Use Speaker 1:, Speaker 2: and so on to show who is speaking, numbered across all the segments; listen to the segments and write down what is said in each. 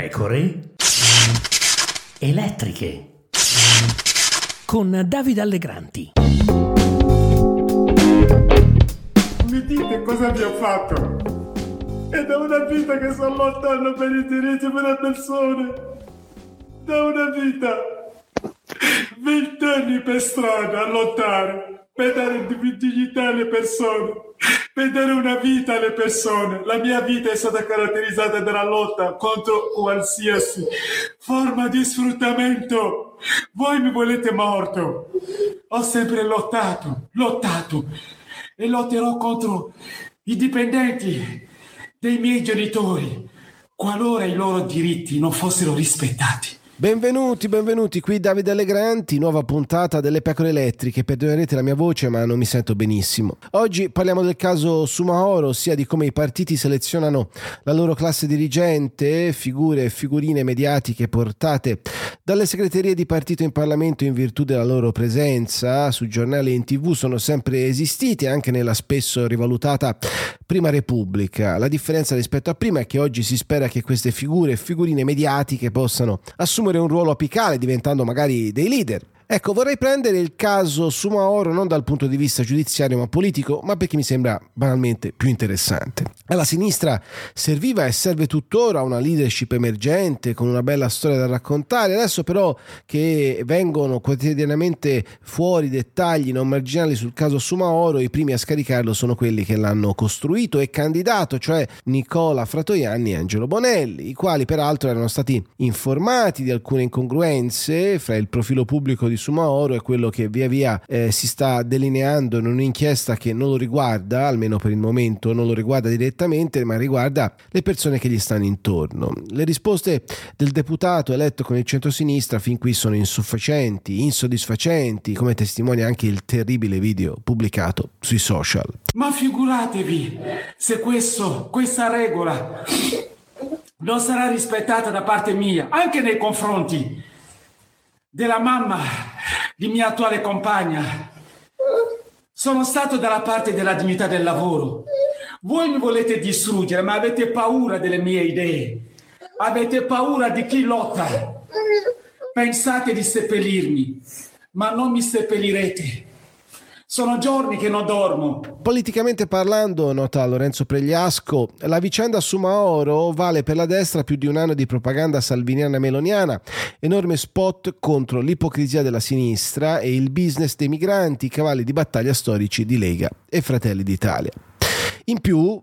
Speaker 1: pecore elettriche con Davide Allegranti.
Speaker 2: Mi dite cosa vi ho fatto? È da una vita che sono lontano per i diritti delle persone. Da una vita. Vent'anni per strada a lottare per dare dignità alle persone, per dare una vita alle persone. La mia vita è stata caratterizzata dalla lotta contro qualsiasi forma di sfruttamento. Voi mi volete morto. Ho sempre lottato, lottato e lotterò contro i dipendenti dei miei genitori qualora i loro diritti non fossero rispettati.
Speaker 3: Benvenuti, benvenuti, qui Davide Allegranti, nuova puntata delle pecore elettriche. Perdonerete la mia voce, ma non mi sento benissimo. Oggi parliamo del caso Sumaoro, ossia di come i partiti selezionano la loro classe dirigente, figure e figurine mediatiche portate dalle segreterie di partito in Parlamento in virtù della loro presenza su giornali e in tv sono sempre esistiti anche nella spesso rivalutata Prima Repubblica. La differenza rispetto a prima è che oggi si spera che queste figure e figurine mediatiche possano assumere assumere un ruolo apicale diventando magari dei leader. Ecco, vorrei prendere il caso Sumaoro non dal punto di vista giudiziario ma politico, ma perché mi sembra banalmente più interessante. Alla sinistra serviva e serve tuttora una leadership emergente con una bella storia da raccontare, adesso però che vengono quotidianamente fuori dettagli non marginali sul caso Sumaoro, i primi a scaricarlo sono quelli che l'hanno costruito e candidato, cioè Nicola Fratoianni e Angelo Bonelli, i quali peraltro erano stati informati di alcune incongruenze fra il profilo pubblico di Sumaoro è quello che via via eh, si sta delineando in un'inchiesta che non lo riguarda, almeno per il momento, non lo riguarda direttamente, ma riguarda le persone che gli stanno intorno. Le risposte del deputato eletto con il centro-sinistra fin qui sono insufficienti, insoddisfacenti, come testimonia anche il terribile video pubblicato sui social.
Speaker 2: Ma figuratevi se questo, questa regola non sarà rispettata da parte mia, anche nei confronti della mamma di mia attuale compagna. Sono stato dalla parte della dignità del lavoro. Voi mi volete distruggere, ma avete paura delle mie idee. Avete paura di chi lotta. Pensate di seppellirmi, ma non mi seppellirete sono giorni che non dormo.
Speaker 3: Politicamente parlando, nota Lorenzo Pregliasco, la vicenda Sumaoro vale per la destra più di un anno di propaganda salviniana meloniana, enorme spot contro l'ipocrisia della sinistra e il business dei migranti, cavalli di battaglia storici di Lega e Fratelli d'Italia. In più,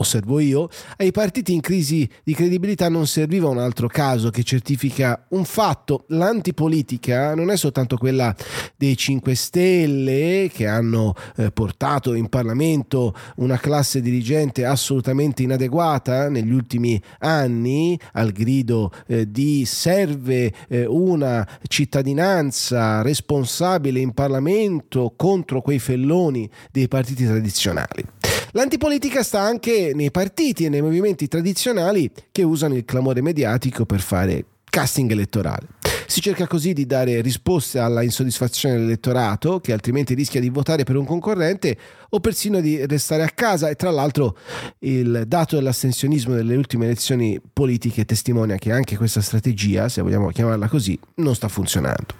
Speaker 3: osservo io, ai partiti in crisi di credibilità non serviva un altro caso che certifica un fatto. L'antipolitica non è soltanto quella dei 5 Stelle che hanno eh, portato in Parlamento una classe dirigente assolutamente inadeguata negli ultimi anni al grido eh, di serve eh, una cittadinanza responsabile in Parlamento contro quei felloni dei partiti tradizionali. L'antipolitica sta anche nei partiti e nei movimenti tradizionali che usano il clamore mediatico per fare casting elettorale. Si cerca così di dare risposte alla insoddisfazione dell'elettorato, che altrimenti rischia di votare per un concorrente o persino di restare a casa. E tra l'altro il dato dell'astensionismo delle ultime elezioni politiche testimonia che anche questa strategia, se vogliamo chiamarla così, non sta funzionando.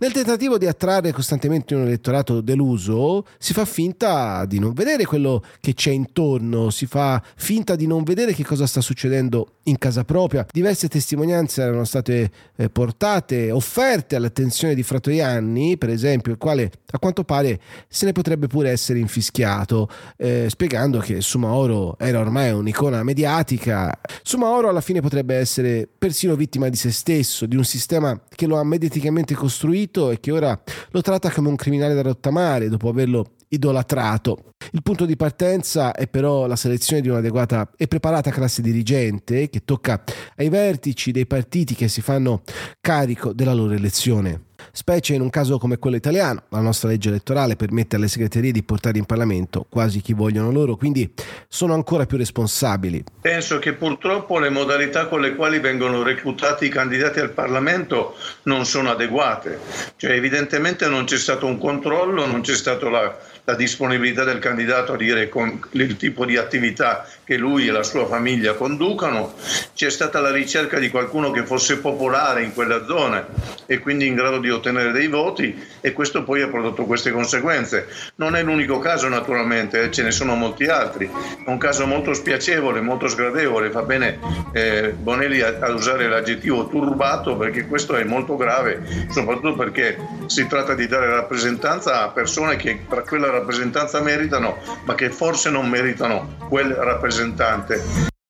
Speaker 3: Nel tentativo di attrarre costantemente un elettorato deluso, si fa finta di non vedere quello che c'è intorno, si fa finta di non vedere che cosa sta succedendo in casa propria. Diverse testimonianze erano state eh, portate, offerte all'attenzione di Fratoianni, per esempio, il quale a quanto pare se ne potrebbe pure essere infischiato, eh, spiegando che Sumaoro era ormai un'icona mediatica. Sumaoro alla fine potrebbe essere persino vittima di se stesso, di un sistema che lo ha mediaticamente costruito ferito e che ora lo tratta come un criminale da rottamare dopo averlo idolatrato. Il punto di partenza è però la selezione di un'adeguata e preparata classe dirigente che tocca ai vertici dei partiti che si fanno carico della loro elezione. Specie in un caso come quello italiano. La nostra legge elettorale permette alle segreterie di portare in Parlamento quasi chi vogliono loro, quindi sono ancora più responsabili.
Speaker 4: Penso che purtroppo le modalità con le quali vengono reclutati i candidati al Parlamento non sono adeguate, cioè evidentemente non c'è stato un controllo, non c'è stata la, la disponibilità del candidato a dire con il tipo di attività che lui e la sua famiglia conducano, c'è stata la ricerca di qualcuno che fosse popolare in quella zona e quindi in grado di ottenere dei voti e questo poi ha prodotto queste conseguenze. Non è l'unico caso naturalmente, eh, ce ne sono molti altri, è un caso molto spiacevole, molto sgradevole, fa bene eh, Bonelli a, a usare l'aggettivo turbato perché questo è molto grave, soprattutto perché si tratta di dare rappresentanza a persone che tra quella rappresentanza meritano, ma che forse non meritano quel rappresentante.